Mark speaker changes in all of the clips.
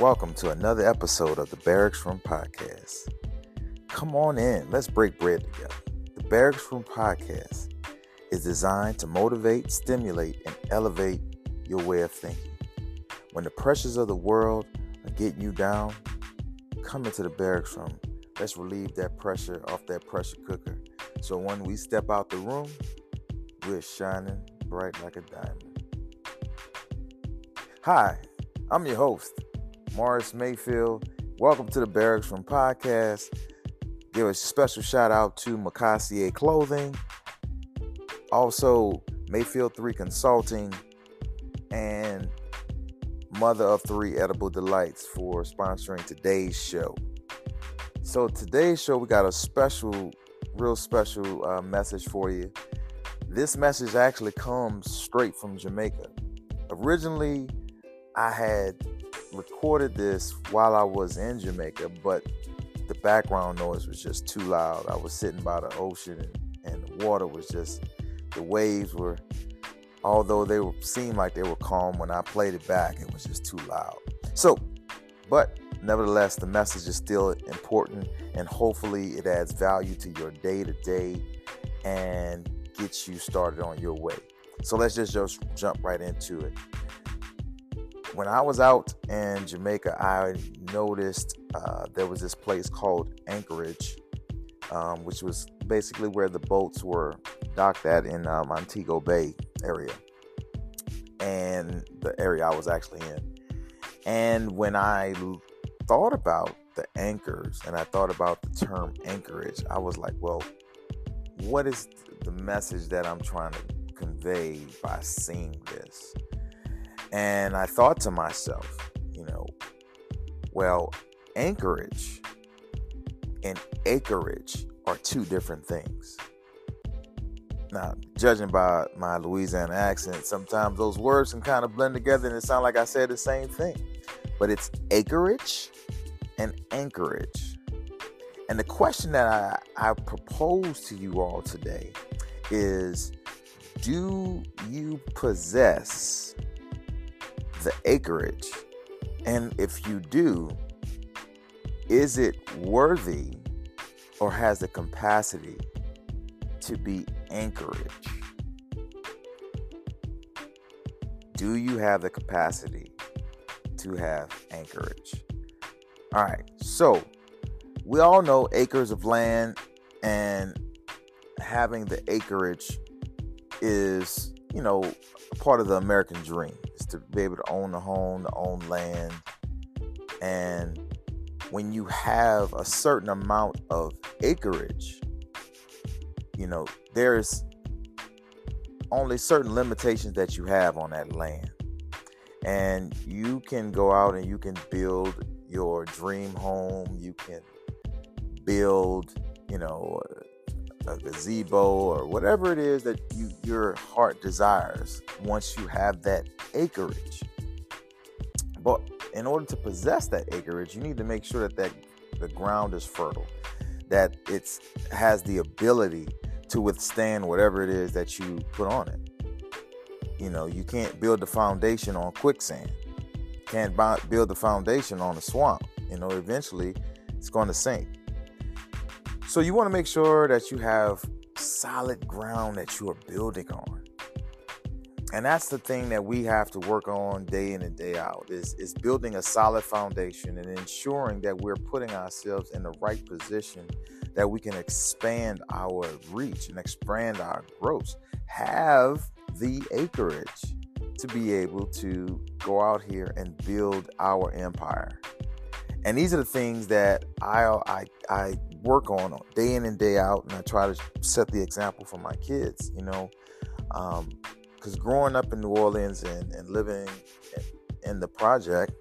Speaker 1: Welcome to another episode of the Barracks Room Podcast. Come on in, let's break bread together. The Barracks Room Podcast is designed to motivate, stimulate, and elevate your way of thinking. When the pressures of the world are getting you down, come into the Barracks Room. Let's relieve that pressure off that pressure cooker. So when we step out the room, we're shining bright like a diamond. Hi, I'm your host, Morris Mayfield. Welcome to the Barracks Room Podcast. Give a special shout out to Mokacia Clothing, also Mayfield 3 Consulting, and Mother of Three Edible Delights for sponsoring today's show. So, today's show, we got a special, real special uh, message for you. This message actually comes straight from Jamaica. Originally, I had recorded this while I was in Jamaica, but the background noise was just too loud. I was sitting by the ocean and, and the water was just, the waves were, although they were, seemed like they were calm when I played it back, it was just too loud. So, but nevertheless, the message is still important and hopefully it adds value to your day to day and gets you started on your way. So let's just, just jump right into it when I was out in Jamaica, I noticed uh, there was this place called Anchorage, um, which was basically where the boats were docked at in um, Montego Bay area, and the area I was actually in. And when I thought about the anchors and I thought about the term anchorage, I was like, well, what is the message that I'm trying to convey by seeing this? And I thought to myself, you know, well, anchorage and acreage are two different things. Now, judging by my Louisiana accent, sometimes those words can kind of blend together and it sound like I said the same thing. But it's acreage and anchorage. And the question that I, I propose to you all today is do you possess the acreage? And if you do, is it worthy or has the capacity to be anchorage? Do you have the capacity to have anchorage? All right, so we all know acres of land and having the acreage is, you know, part of the American dream is to be able to own a home, to own land. And when you have a certain amount of acreage, you know, there's only certain limitations that you have on that land. And you can go out and you can build your dream home. You can build, you know, a gazebo or whatever it is that you, your heart desires once you have that acreage. But in order to possess that acreage, you need to make sure that, that the ground is fertile, that it has the ability to withstand whatever it is that you put on it. You know, you can't build the foundation on quicksand. Can't build the foundation on a swamp. You know, eventually it's going to sink. So you want to make sure that you have solid ground that you are building on. And that's the thing that we have to work on day in and day out is, is building a solid foundation and ensuring that we're putting ourselves in the right position that we can expand our reach and expand our growth. Have the acreage to be able to go out here and build our empire. And these are the things that I I, I work on day in and day out, and I try to set the example for my kids. You know, because um, growing up in New Orleans and, and living in the project,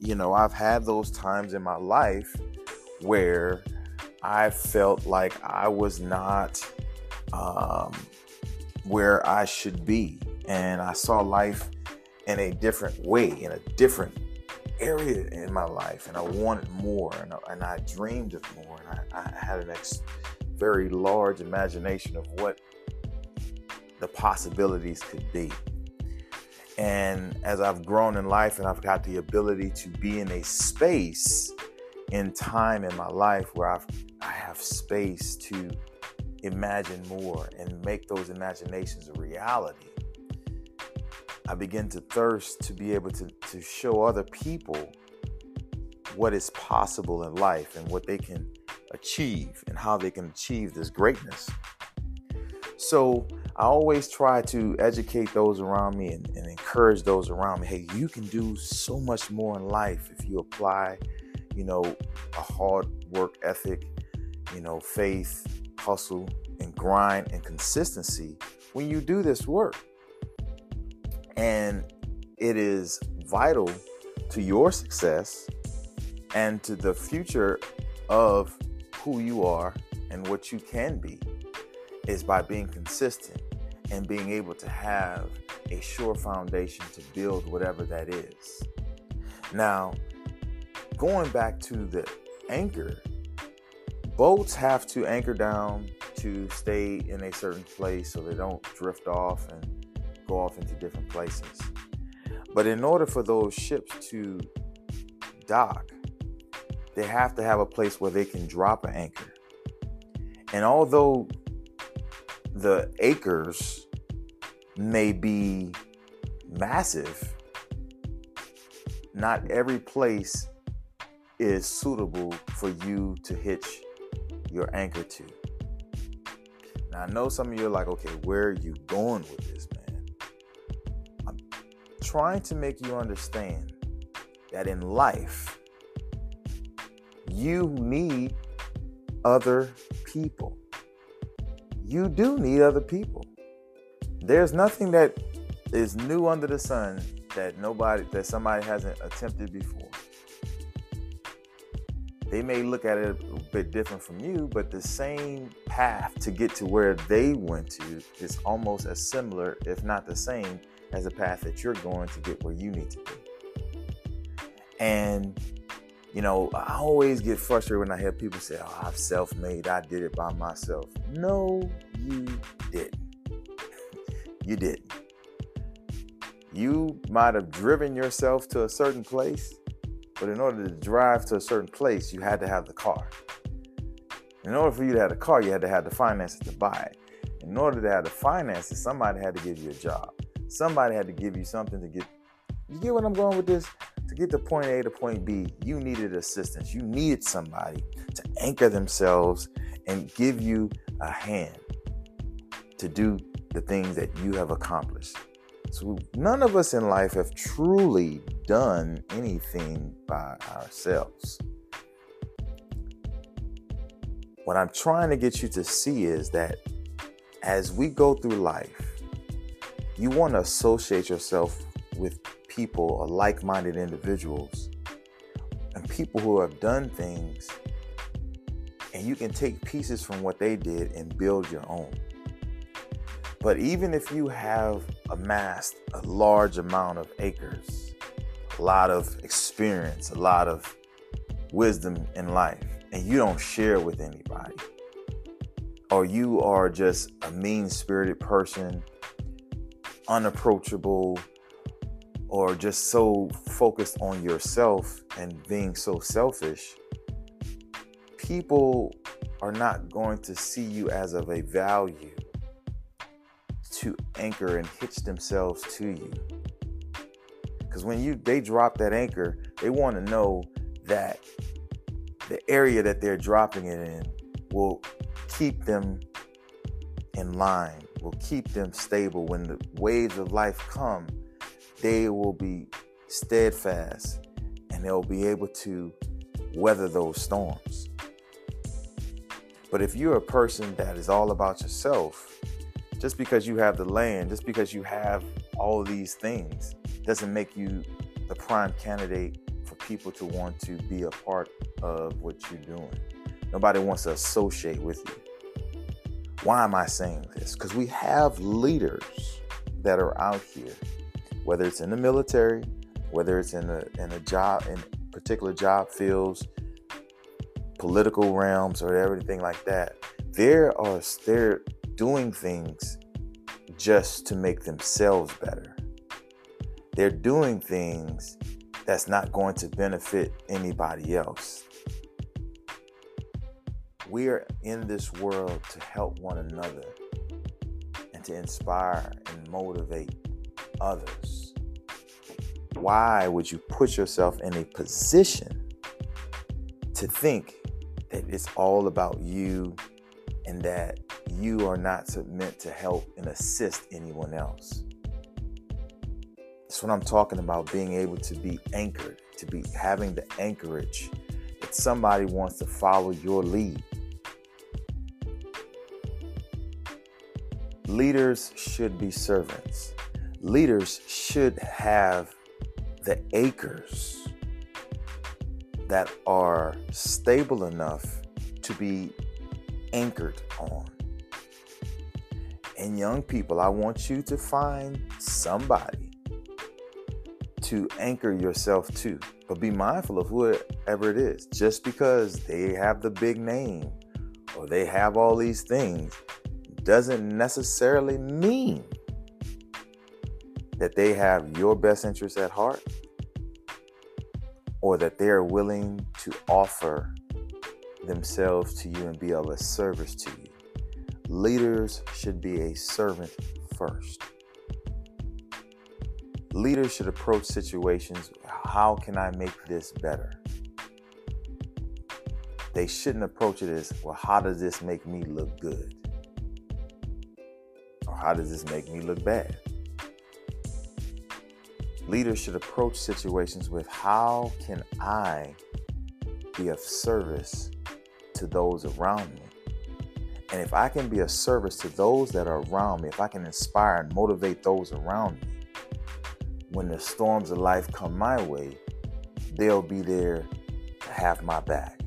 Speaker 1: you know, I've had those times in my life where I felt like I was not um, where I should be, and I saw life in a different way, in a different area in my life, and I wanted more, and I, and I dreamed of more, and I, I had an ex- very large imagination of what the possibilities could be. And as I've grown in life and I've got the ability to be in a space in time in my life where I've, I have space to imagine more and make those imaginations a reality, I begin to thirst to be able to, to show other people what is possible in life and what they can achieve and how they can achieve this greatness. So I always try to educate those around me and, and, encourage those around me. Hey, you can do so much more in life if you apply, you know, a hard work ethic, you know, faith, hustle, and grind and consistency when you do this work. And it is vital to your success and to the future of who you are and what you can be is by being consistent and being able to have a sure foundation to build whatever that is. Now, going back to the anchor, boats have to anchor down to stay in a certain place so they don't drift off and go off into different places. But in order for those ships to dock, they have to have a place where they can drop an anchor. And although the acres may be massive, not every place is suitable for you to hitch your anchor to. Now, I know some of you are like, okay, where are you going with this, trying to make you understand that in life, you need other people. You do need other people. There's nothing that is new under the sun that nobody that somebody hasn't attempted before. They may look at it a bit different from you, but the same path to get to where they went to is almost as similar, if not the same, as a path that you're going to get where you need to be. And you know, I always get frustrated when I hear people say, Oh, I've self made. I did it by myself. No, you didn't. you didn't. You might have driven yourself to a certain place, but in order to drive to a certain place, you had to have the car. In order for you to have the car, you had to have the finances to buy it. In order to have the finances, somebody had to give you a job. Somebody had to give you something to get. You get what I'm going with this? to get to point A to point B, you needed assistance. You needed somebody to anchor themselves and give you a hand to do the things that you have accomplished. So, none of us in life have truly done anything by ourselves. What I'm trying to get you to see is that as we go through life, you want to associate yourself with people or like minded individuals and people who have done things, and you can take pieces from what they did and build your own. But even if you have amassed a large amount of acres, a lot of experience, a lot of wisdom in life, and you don't share with anybody, or you are just a mean spirited person, unapproachable, or just so focused on yourself and being so selfish, people are not going to see you as of a value to anchor and hitch themselves to you. Because when you they drop that anchor, they want to know that the area that they're dropping it in will keep them in line, will keep them stable when the waves of life come they will be steadfast and they'll be able to weather those storms. But if you're a person that is all about yourself, just because you have the land, just because you have all these things, doesn't make you the prime candidate for people to want to be a part of what you're doing. Nobody wants to associate with you. Why am I saying this? Because we have leaders that are out here whether it's in the military, whether it's in a in a job in particular job fields, political realms, or everything like that. There are they're doing things just to make themselves better. they're doing things that's not going to benefit anybody else. We are in this world to help one another and to inspire and motivate others. Why would you put yourself in a position to think that it's all about you and that you are not meant to help and assist anyone else? That's what I'm talking about being able to be anchored, to be having the anchorage that somebody wants to follow your lead. Leaders should be servants. Leaders should have the acres that are stable enough to be anchored on. And young people, I want you to find somebody to anchor yourself to. But be mindful of whoever it is. Just because they have the big name or they have all these things doesn't necessarily mean that they have your best interests at heart or that they're willing to offer themselves to you and be of a service to you. Leaders should be a servant first leaders should approach situations how can I make this better? They shouldn't approach it as, well, how does this make me look good? How does this make me look bad? Leaders should approach situations with, how can I be of service to those around me? And if I can be of service to those that are around me, if I can inspire and motivate those around me, when the storms of life come my way, they'll be there to have my back.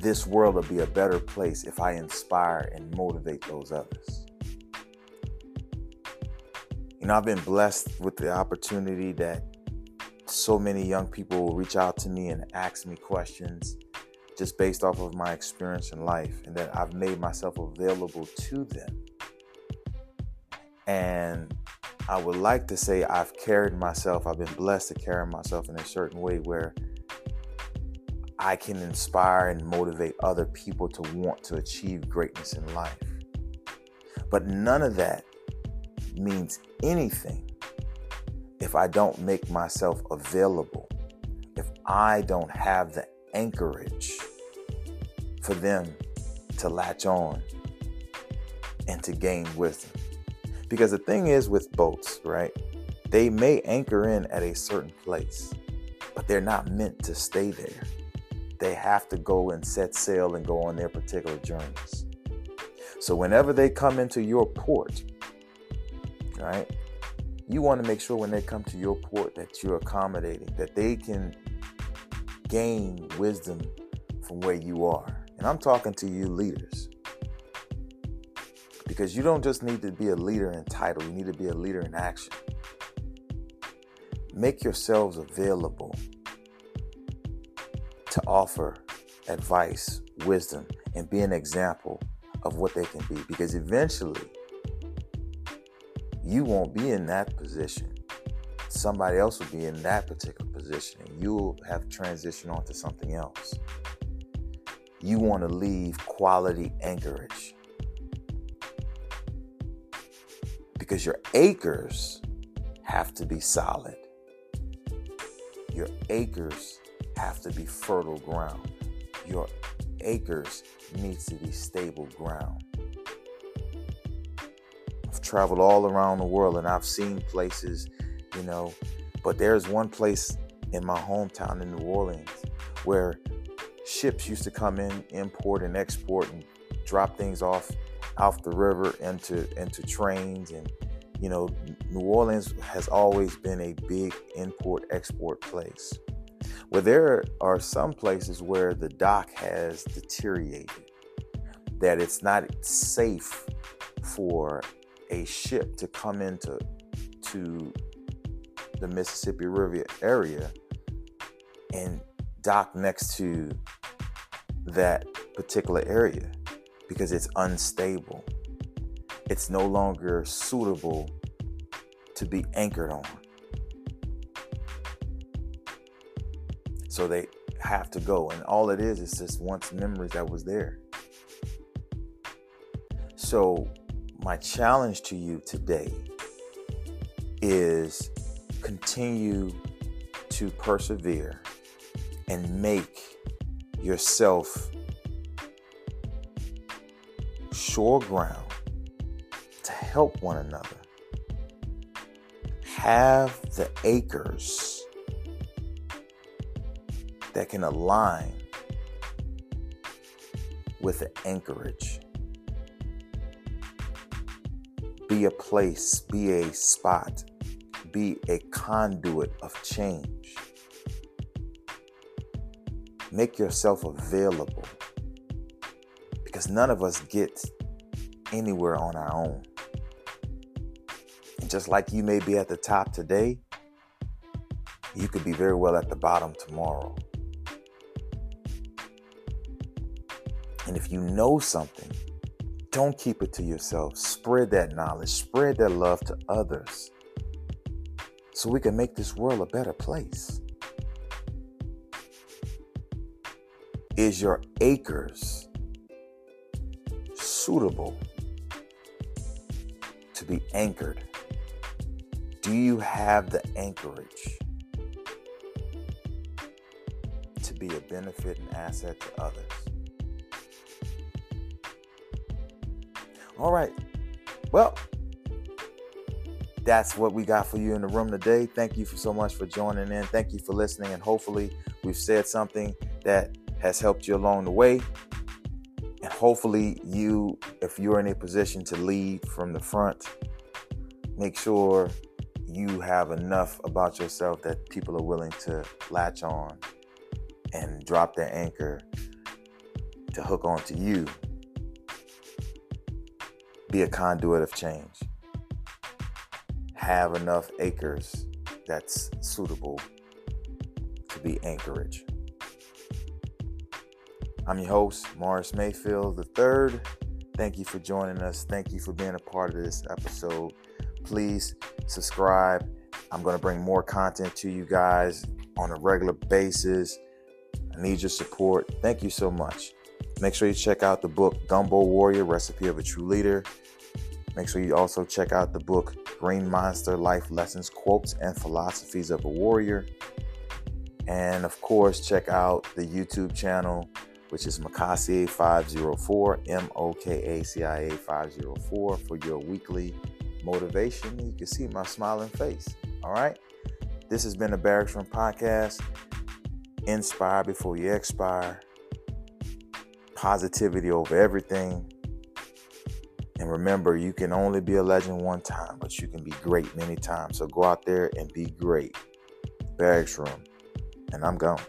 Speaker 1: This world will be a better place if I inspire and motivate those others. You know, I've been blessed with the opportunity that so many young people will reach out to me and ask me questions just based off of my experience in life, and that I've made myself available to them and I would like to say I've carried myself, I've been blessed to carry myself in a certain way where I can inspire and motivate other people to want to achieve greatness in life. But none of that means anything if I don't make myself available, if I don't have the anchorage for them to latch on and to gain wisdom. Because the thing is with boats, right? They may anchor in at a certain place, but they're not meant to stay there. They have to go and set sail and go on their particular journeys. So whenever they come into your port, right, you want to make sure when they come to your port that you're accommodating, that they can gain wisdom from where you are. And I'm talking to you leaders because you don't just need to be a leader in title, you need to be a leader in action. Make yourselves available to offer advice, wisdom, and be an example of what they can be because eventually you won't be in that position. Somebody else will be in that particular position and you'll have transitioned onto something else. You want to leave quality anchorage because your acres have to be solid. Your acres have to be fertile ground. Your acres needs to be stable ground. I've traveled all around the world and I've seen places, you know, but there's one place in my hometown in New Orleans where ships used to come in, import and export and drop things off off the river into into trains and you know New Orleans has always been a big import export place. Where there are some places where the dock has deteriorated, that it's not safe for a ship to come into to the Mississippi River area and dock next to that particular area because it's unstable. It's no longer suitable to be anchored on. So they have to go. And all it is is just once memories that was there. So, my challenge to you today is continue to persevere and make yourself sure ground to help one another. Have the acres that can align with the anchorage. Be a place, be a spot, be a conduit of change. Make yourself available because none of us get anywhere on our own. And just like you may be at the top today, you could be very well at the bottom tomorrow. And if you know something, don't keep it to yourself. Spread that knowledge, spread that love to others so we can make this world a better place. Is your acres suitable to be anchored? Do you have the anchorage to be a benefit and asset to others? All right. Well, that's what we got for you in the room today. Thank you for so much for joining in. Thank you for listening. And hopefully, we've said something that has helped you along the way. And hopefully, you, if you're in a position to lead from the front, make sure you have enough about yourself that people are willing to latch on and drop their anchor to hook onto you be a conduit of change. Have enough acres that's suitable to be anchorage. I'm your host, Morris Mayfield III. Thank you for joining us. Thank you for being a part of this episode. Please subscribe. I'm going to bring more content to you guys on a regular basis. I need your support. Thank you so much. Make sure you check out the book Gumbo Warrior Recipe of a True Leader. Make sure you also check out the book Green Monster Life Lessons, Quotes, and Philosophies of a Warrior. And of course, check out the YouTube channel, which is Mokacia 504, M O K A C I A 504, for your weekly motivation. You can see my smiling face. All right. This has been the Barracks Room Podcast. Inspire before you expire positivity over everything. And remember, you can only be a legend one time, but you can be great many times. So go out there and be great. Barracks room. And I'm gone.